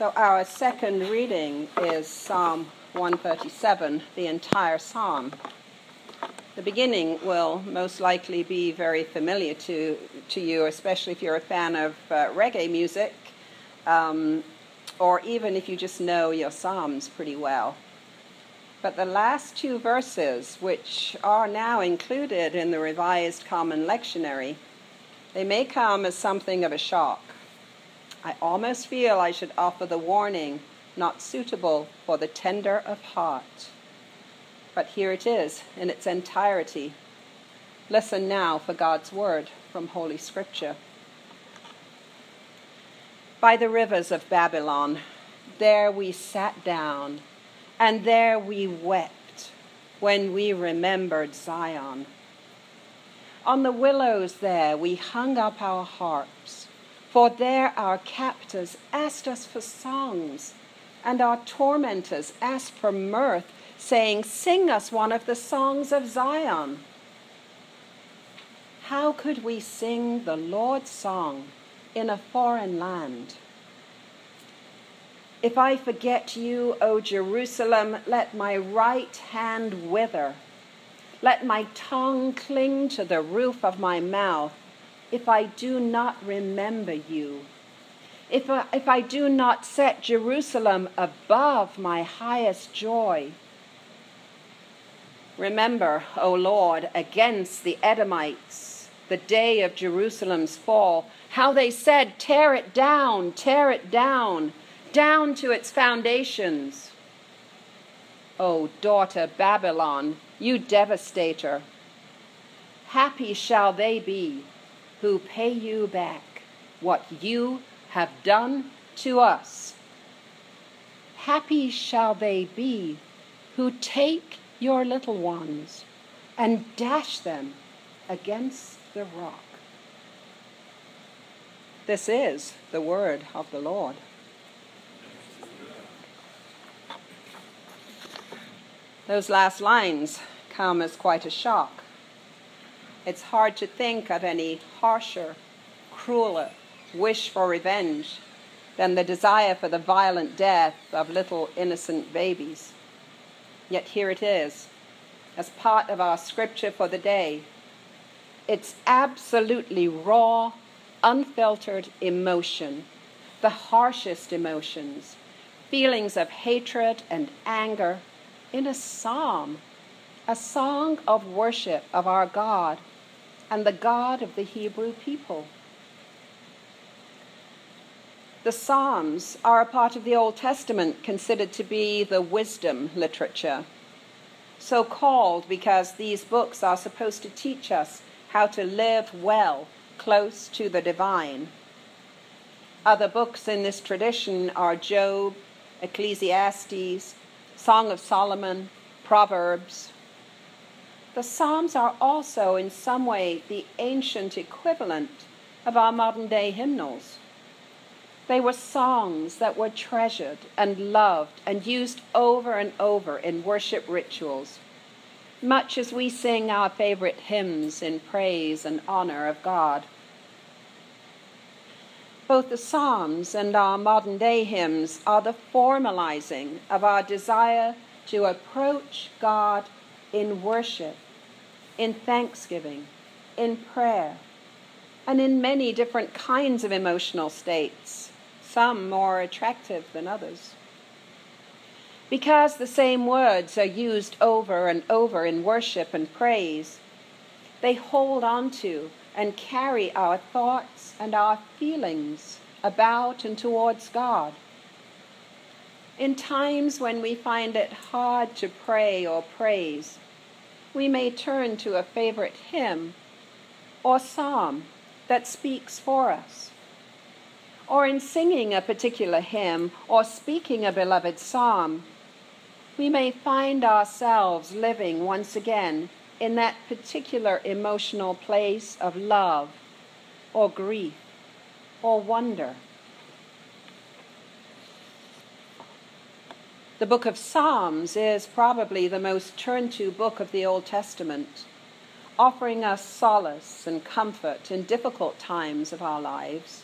So, our second reading is Psalm 137, the entire psalm. The beginning will most likely be very familiar to, to you, especially if you're a fan of uh, reggae music, um, or even if you just know your psalms pretty well. But the last two verses, which are now included in the Revised Common Lectionary, they may come as something of a shock. I almost feel I should offer the warning not suitable for the tender of heart. But here it is in its entirety. Listen now for God's word from Holy Scripture. By the rivers of Babylon, there we sat down, and there we wept when we remembered Zion. On the willows there we hung up our harps for there our captors asked us for songs, and our tormentors asked for mirth, saying, Sing us one of the songs of Zion. How could we sing the Lord's song in a foreign land? If I forget you, O Jerusalem, let my right hand wither. Let my tongue cling to the roof of my mouth if I do not remember you, if I, if I do not set Jerusalem above my highest joy. Remember, O Lord, against the Edomites, the day of Jerusalem's fall, how they said, Tear it down, tear it down, down to its foundations. O daughter Babylon, you devastator, happy shall they be who pay you back what you have done to us. Happy shall they be who take your little ones and dash them against the rock. This is the word of the Lord. Those last lines come as quite a shock it's hard to think of any harsher, crueler wish for revenge than the desire for the violent death of little innocent babies. Yet here it is, as part of our scripture for the day. It's absolutely raw, unfiltered emotion, the harshest emotions, feelings of hatred and anger in a psalm, a song of worship of our God and the God of the Hebrew people. The Psalms are a part of the Old Testament considered to be the wisdom literature, so called because these books are supposed to teach us how to live well close to the divine. Other books in this tradition are Job, Ecclesiastes, Song of Solomon, Proverbs, the Psalms are also, in some way, the ancient equivalent of our modern day hymnals. They were songs that were treasured and loved and used over and over in worship rituals, much as we sing our favorite hymns in praise and honor of God. Both the Psalms and our modern day hymns are the formalizing of our desire to approach God in worship, in thanksgiving, in prayer, and in many different kinds of emotional states, some more attractive than others. Because the same words are used over and over in worship and praise, they hold on to and carry our thoughts and our feelings about and towards God. In times when we find it hard to pray or praise, we may turn to a favorite hymn or psalm that speaks for us. Or in singing a particular hymn or speaking a beloved psalm, we may find ourselves living once again in that particular emotional place of love or grief or wonder. The book of Psalms is probably the most turned to book of the Old Testament, offering us solace and comfort in difficult times of our lives.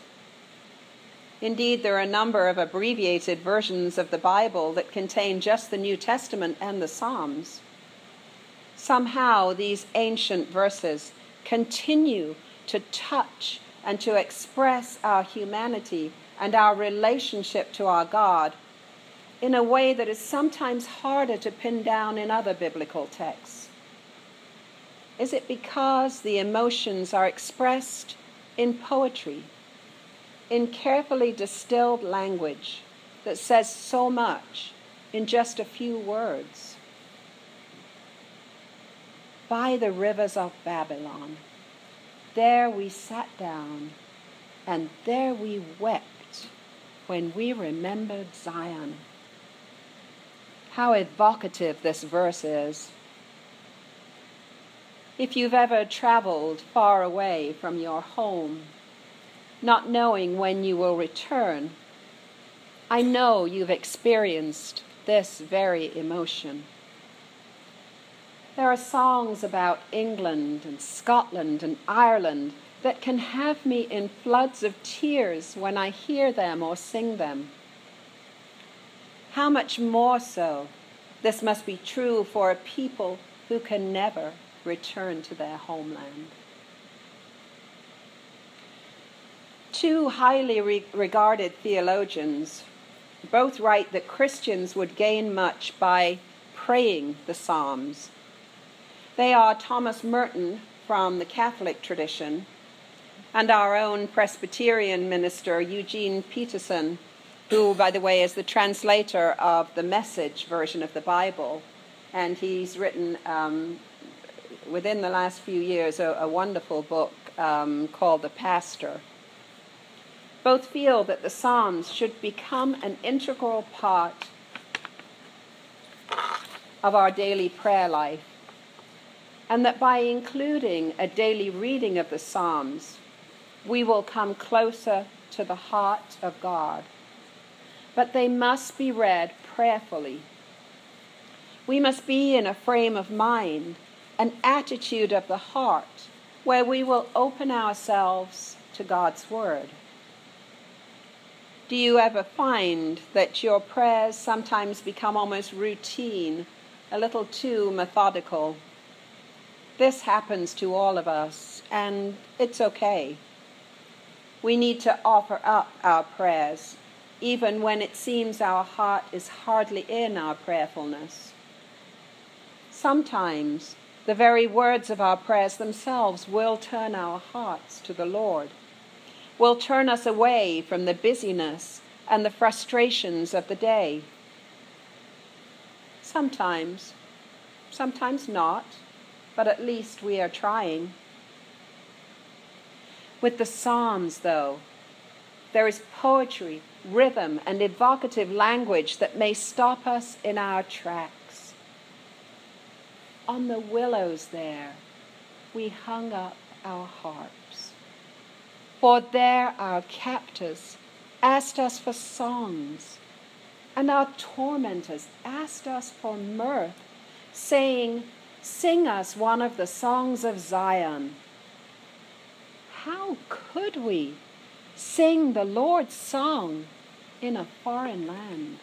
Indeed, there are a number of abbreviated versions of the Bible that contain just the New Testament and the Psalms. Somehow, these ancient verses continue to touch and to express our humanity and our relationship to our God in a way that is sometimes harder to pin down in other biblical texts. Is it because the emotions are expressed in poetry, in carefully distilled language that says so much in just a few words? By the rivers of Babylon, there we sat down, and there we wept when we remembered Zion. How evocative this verse is. If you've ever traveled far away from your home, not knowing when you will return, I know you've experienced this very emotion. There are songs about England and Scotland and Ireland that can have me in floods of tears when I hear them or sing them. How much more so this must be true for a people who can never return to their homeland. Two highly re- regarded theologians both write that Christians would gain much by praying the Psalms they are Thomas Merton from the Catholic tradition and our own Presbyterian minister, Eugene Peterson, who, by the way, is the translator of the message version of the Bible. And he's written, um, within the last few years, a, a wonderful book um, called The Pastor. Both feel that the Psalms should become an integral part of our daily prayer life and that by including a daily reading of the Psalms, we will come closer to the heart of God. But they must be read prayerfully. We must be in a frame of mind, an attitude of the heart, where we will open ourselves to God's Word. Do you ever find that your prayers sometimes become almost routine, a little too methodical? This happens to all of us, and it's okay. We need to offer up our prayers, even when it seems our heart is hardly in our prayerfulness. Sometimes the very words of our prayers themselves will turn our hearts to the Lord, will turn us away from the busyness and the frustrations of the day. Sometimes, sometimes not but at least we are trying. With the Psalms, though, there is poetry, rhythm, and evocative language that may stop us in our tracks. On the willows there, we hung up our harps. For there our captors asked us for songs, and our tormentors asked us for mirth, saying, Sing us one of the songs of Zion. How could we sing the Lord's song in a foreign land?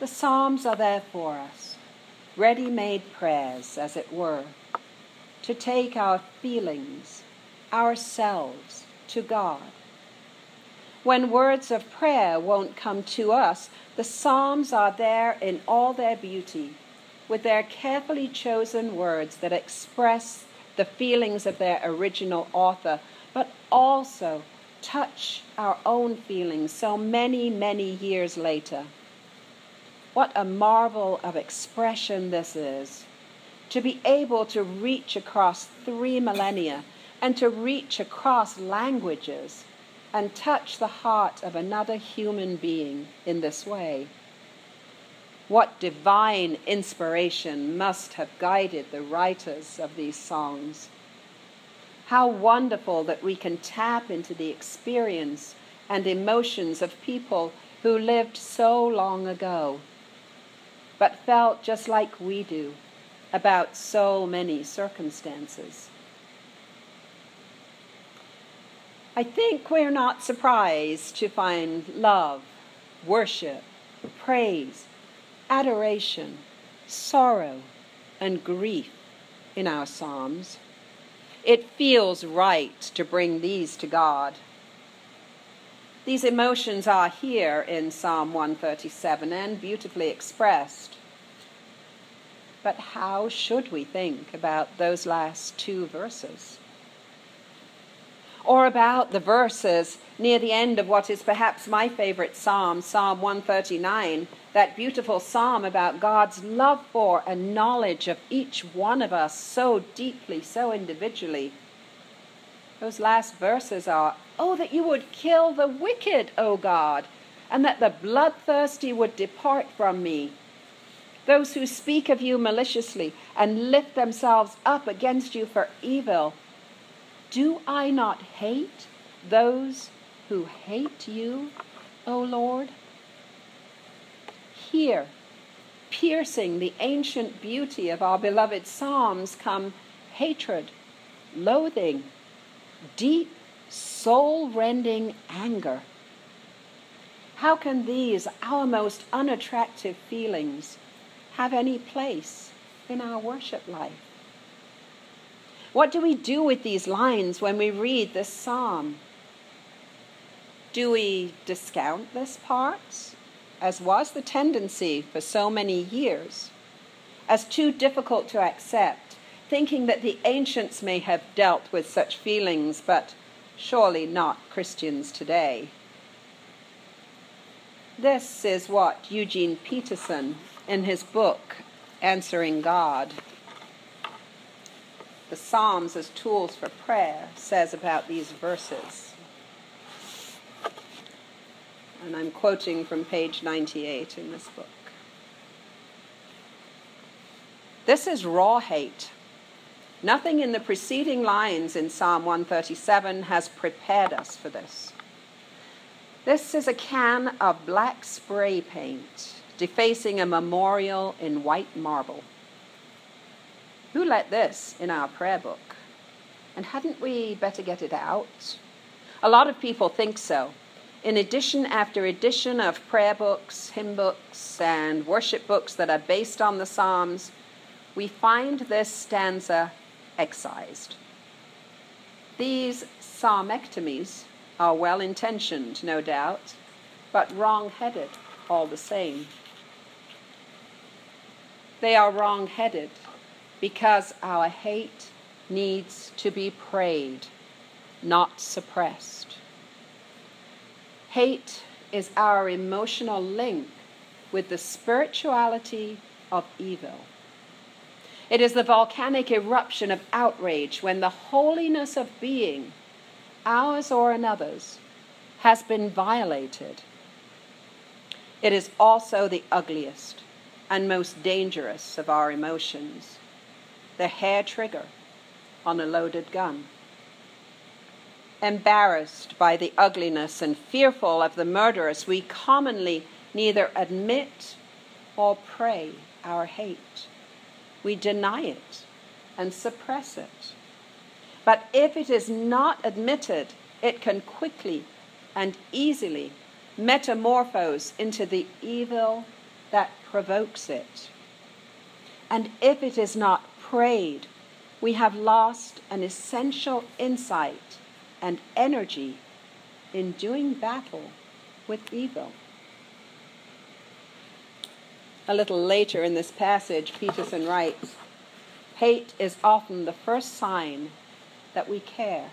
The Psalms are there for us, ready made prayers, as it were, to take our feelings, ourselves, to God. When words of prayer won't come to us, the Psalms are there in all their beauty, with their carefully chosen words that express the feelings of their original author, but also touch our own feelings so many, many years later. What a marvel of expression this is! To be able to reach across three millennia and to reach across languages and touch the heart of another human being in this way. What divine inspiration must have guided the writers of these songs. How wonderful that we can tap into the experience and emotions of people who lived so long ago, but felt just like we do about so many circumstances. I think we're not surprised to find love, worship, praise, adoration, sorrow, and grief in our Psalms. It feels right to bring these to God. These emotions are here in Psalm 137 and beautifully expressed. But how should we think about those last two verses? Or about the verses near the end of what is perhaps my favorite psalm, Psalm 139, that beautiful psalm about God's love for and knowledge of each one of us so deeply, so individually. Those last verses are, Oh, that you would kill the wicked, O God, and that the bloodthirsty would depart from me. Those who speak of you maliciously and lift themselves up against you for evil do I not hate those who hate you, O Lord? Here, piercing the ancient beauty of our beloved Psalms, come hatred, loathing, deep, soul rending anger. How can these, our most unattractive feelings, have any place in our worship life? What do we do with these lines when we read this psalm? Do we discount this part, as was the tendency for so many years, as too difficult to accept, thinking that the ancients may have dealt with such feelings, but surely not Christians today? This is what Eugene Peterson, in his book Answering God, the Psalms as tools for prayer says about these verses. And I'm quoting from page 98 in this book. This is raw hate. Nothing in the preceding lines in Psalm 137 has prepared us for this. This is a can of black spray paint defacing a memorial in white marble. Who let this in our prayer book? And hadn't we better get it out? A lot of people think so. In edition after edition of prayer books, hymn books, and worship books that are based on the Psalms, we find this stanza excised. These psalmectomies are well intentioned, no doubt, but wrong headed all the same. They are wrong headed because our hate needs to be prayed, not suppressed. Hate is our emotional link with the spirituality of evil. It is the volcanic eruption of outrage when the holiness of being, ours or another's, has been violated. It is also the ugliest and most dangerous of our emotions the hair trigger on a loaded gun. Embarrassed by the ugliness and fearful of the murderous, we commonly neither admit or pray our hate. We deny it and suppress it. But if it is not admitted, it can quickly and easily metamorphose into the evil that provokes it. And if it is not prayed, we have lost an essential insight and energy in doing battle with evil. A little later in this passage, Peterson writes Hate is often the first sign that we care.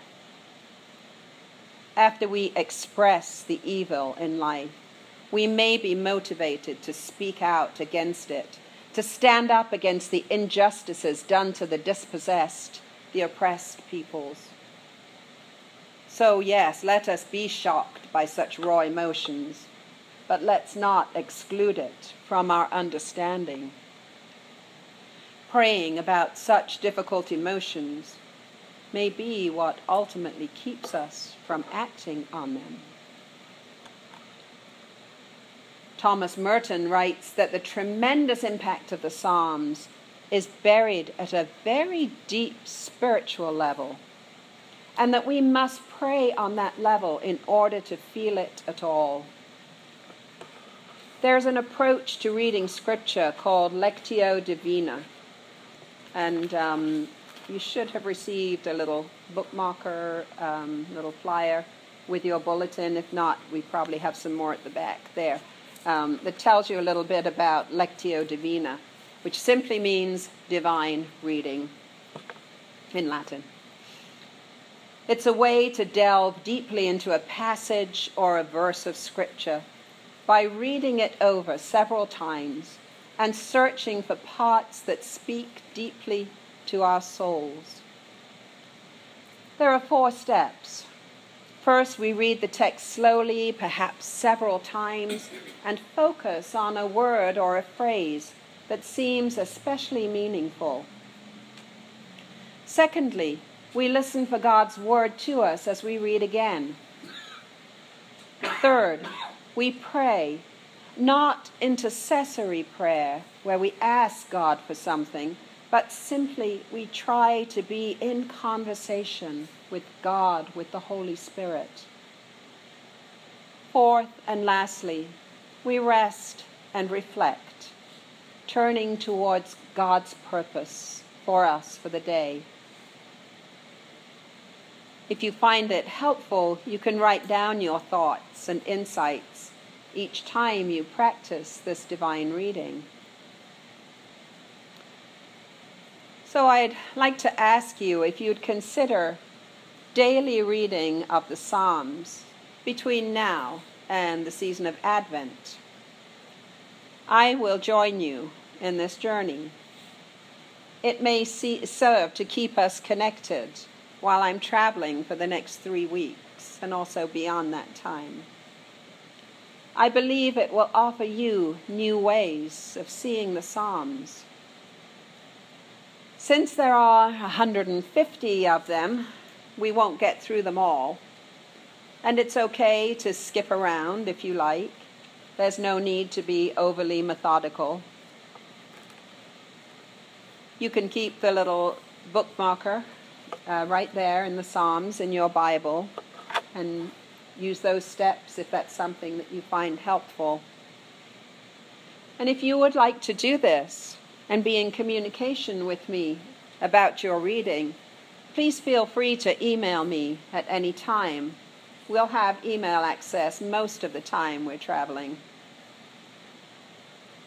After we express the evil in life, we may be motivated to speak out against it to stand up against the injustices done to the dispossessed, the oppressed peoples. So, yes, let us be shocked by such raw emotions, but let's not exclude it from our understanding. Praying about such difficult emotions may be what ultimately keeps us from acting on them. Thomas Merton writes that the tremendous impact of the Psalms is buried at a very deep spiritual level and that we must pray on that level in order to feel it at all. There's an approach to reading scripture called Lectio Divina, and um, you should have received a little bookmarker, um, little flyer with your bulletin. If not, we probably have some more at the back there um, that tells you a little bit about Lectio Divina, which simply means divine reading in Latin. It's a way to delve deeply into a passage or a verse of Scripture by reading it over several times and searching for parts that speak deeply to our souls. There are four steps. First, we read the text slowly, perhaps several times, and focus on a word or a phrase that seems especially meaningful. Secondly, we listen for God's word to us as we read again. Third, we pray, not intercessory prayer, where we ask God for something, but simply we try to be in conversation with God, with the Holy Spirit. Fourth and lastly, we rest and reflect, turning towards God's purpose for us for the day. If you find it helpful, you can write down your thoughts and insights each time you practice this divine reading. So I'd like to ask you if you'd consider daily reading of the Psalms between now and the season of Advent. I will join you in this journey. It may see, serve to keep us connected while I'm traveling for the next three weeks and also beyond that time. I believe it will offer you new ways of seeing the Psalms. Since there are 150 of them, we won't get through them all. And it's okay to skip around if you like. There's no need to be overly methodical. You can keep the little bookmarker uh, right there in the Psalms in your Bible and use those steps if that's something that you find helpful. And if you would like to do this and be in communication with me about your reading, please feel free to email me at any time. We'll have email access most of the time we're traveling.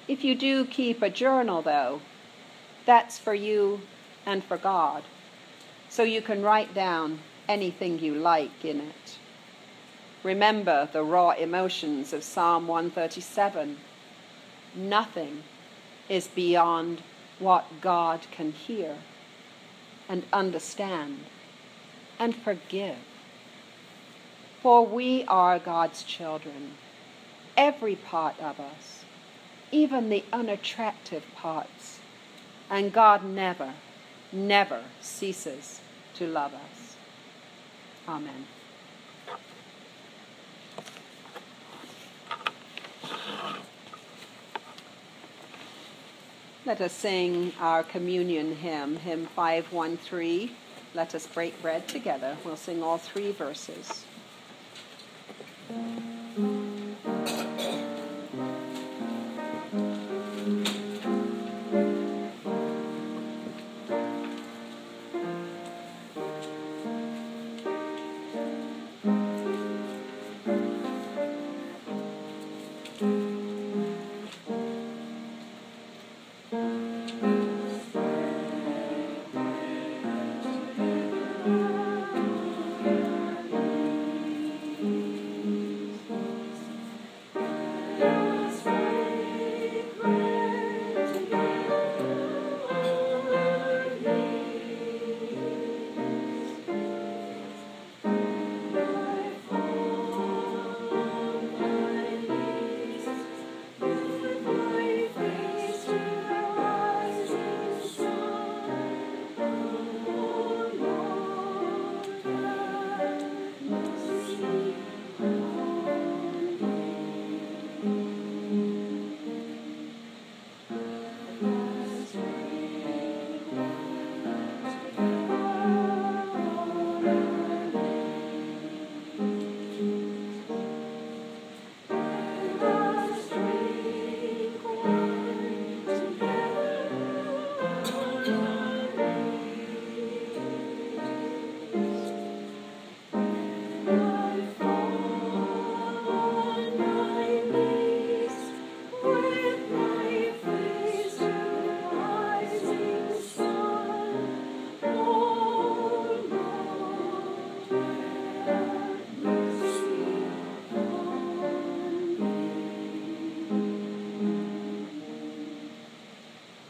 If you do keep a journal, though, that's for you and for God so you can write down anything you like in it. Remember the raw emotions of Psalm 137. Nothing is beyond what God can hear and understand and forgive. For we are God's children, every part of us, even the unattractive parts, and God never never ceases to love us. Amen. Let us sing our communion hymn, hymn 513. Let us break bread together. We'll sing all three verses.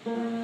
Mm-hmm.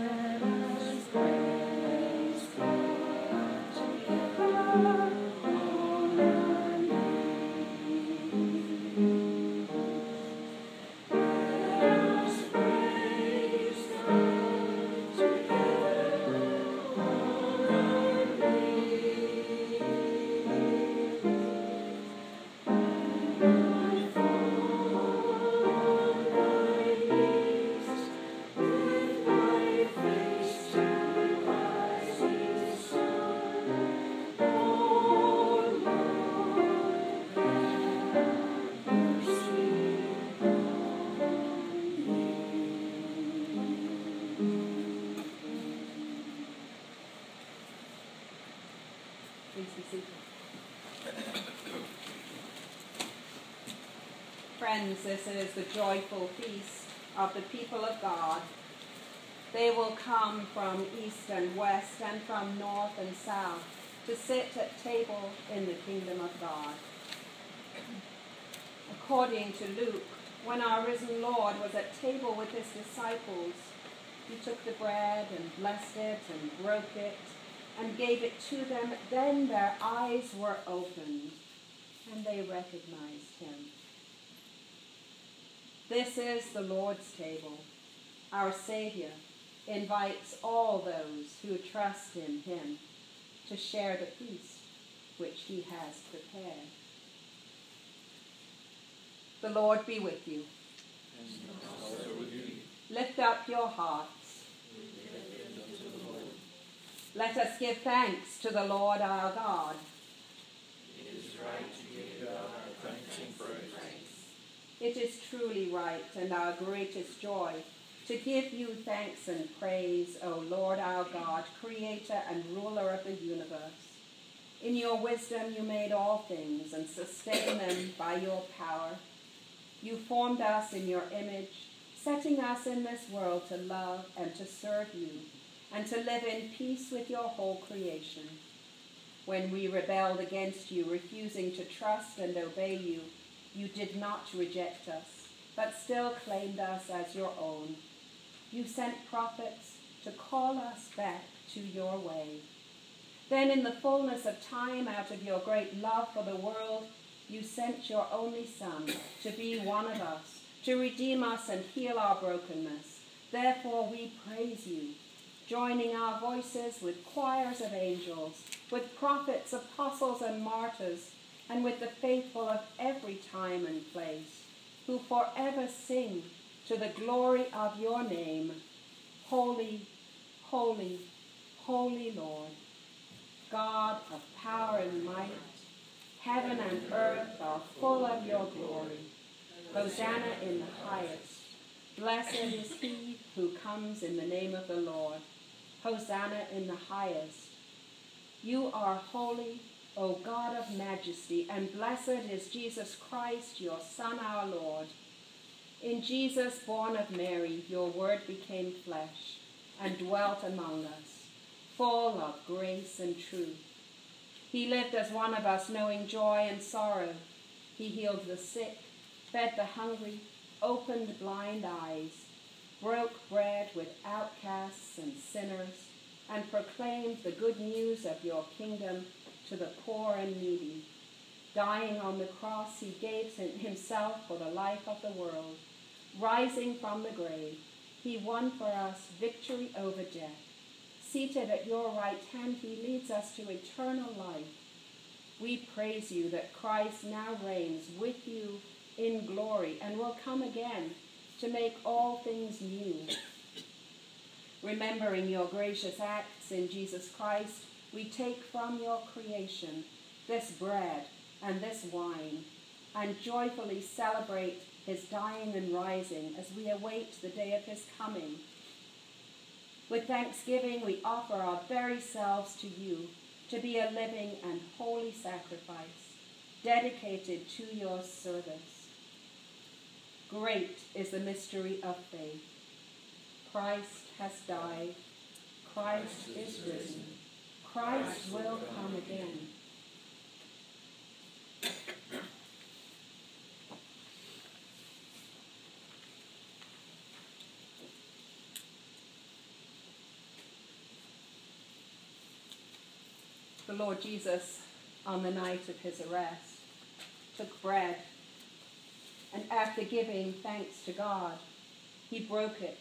This is the joyful feast of the people of God. They will come from east and west and from north and south to sit at table in the kingdom of God. According to Luke, when our risen Lord was at table with his disciples, he took the bread and blessed it and broke it and gave it to them. Then their eyes were opened and they recognized him. This is the Lord's table. Our Savior invites all those who trust in him to share the feast which he has prepared. The Lord be with you. With you. Lift up your hearts. Let us give thanks to the Lord our God. It is right to give God our thanks and praise. It is truly right and our greatest joy to give you thanks and praise, O Lord our God, creator and ruler of the universe. In your wisdom you made all things and sustained them by your power. You formed us in your image, setting us in this world to love and to serve you, and to live in peace with your whole creation. When we rebelled against you, refusing to trust and obey you, you did not reject us, but still claimed us as your own. You sent prophets to call us back to your way. Then, in the fullness of time, out of your great love for the world, you sent your only Son to be one of us, to redeem us and heal our brokenness. Therefore, we praise you, joining our voices with choirs of angels, with prophets, apostles, and martyrs, and with the faithful of every time and place, who forever sing to the glory of your name. Holy, holy, holy Lord, God of power and might, heaven and earth are full of your glory. Hosanna in the highest. Blessed is he who comes in the name of the Lord. Hosanna in the highest. You are holy, O God of majesty, and blessed is Jesus Christ, your Son, our Lord. In Jesus, born of Mary, your word became flesh and dwelt among us, full of grace and truth. He lived as one of us, knowing joy and sorrow. He healed the sick, fed the hungry, opened blind eyes, broke bread with outcasts and sinners, and proclaimed the good news of your kingdom to the poor and needy. Dying on the cross, he gave himself for the life of the world. Rising from the grave, he won for us victory over death. Seated at your right hand, he leads us to eternal life. We praise you that Christ now reigns with you in glory and will come again to make all things new. Remembering your gracious acts in Jesus Christ, we take from your creation this bread and this wine and joyfully celebrate his dying and rising as we await the day of his coming. With thanksgiving, we offer our very selves to you to be a living and holy sacrifice dedicated to your service. Great is the mystery of faith. Christ has died. Christ is risen. Christ will come again. The Lord Jesus, on the night of his arrest, took bread, and after giving thanks to God, he broke it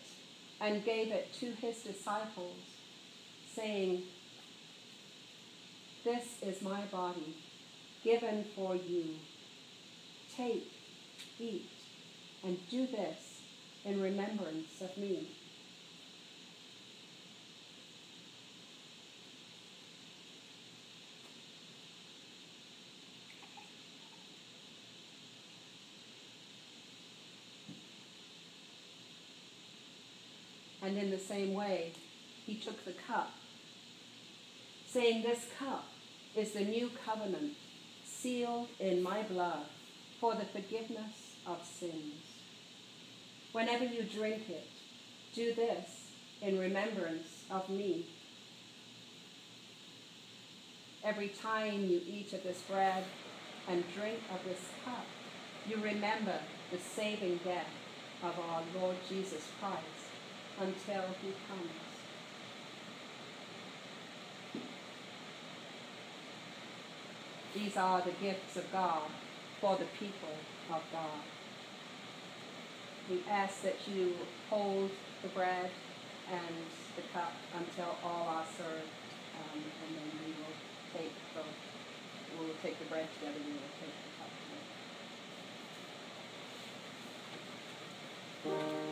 and gave it to his disciples, saying, This is my body, given for you. Take, eat, and do this in remembrance of me. And in the same way, he took the cup, saying, This cup is the new covenant sealed in my blood for the forgiveness of sins. Whenever you drink it, do this in remembrance of me. Every time you eat of this bread and drink of this cup, you remember the saving death of our Lord Jesus Christ until he comes. These are the gifts of God for the people of God. We ask that you hold the bread and the cup until all are served, um, and then we will take the we will take the bread together. And we will take the cup together.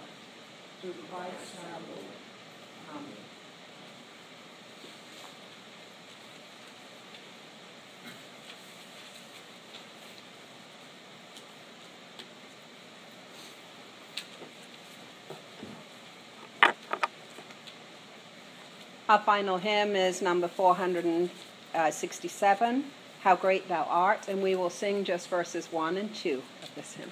Through Christ our Lord. Amen. Our final hymn is number 467, uh, How Great Thou Art, and we will sing just verses 1 and 2 of this hymn.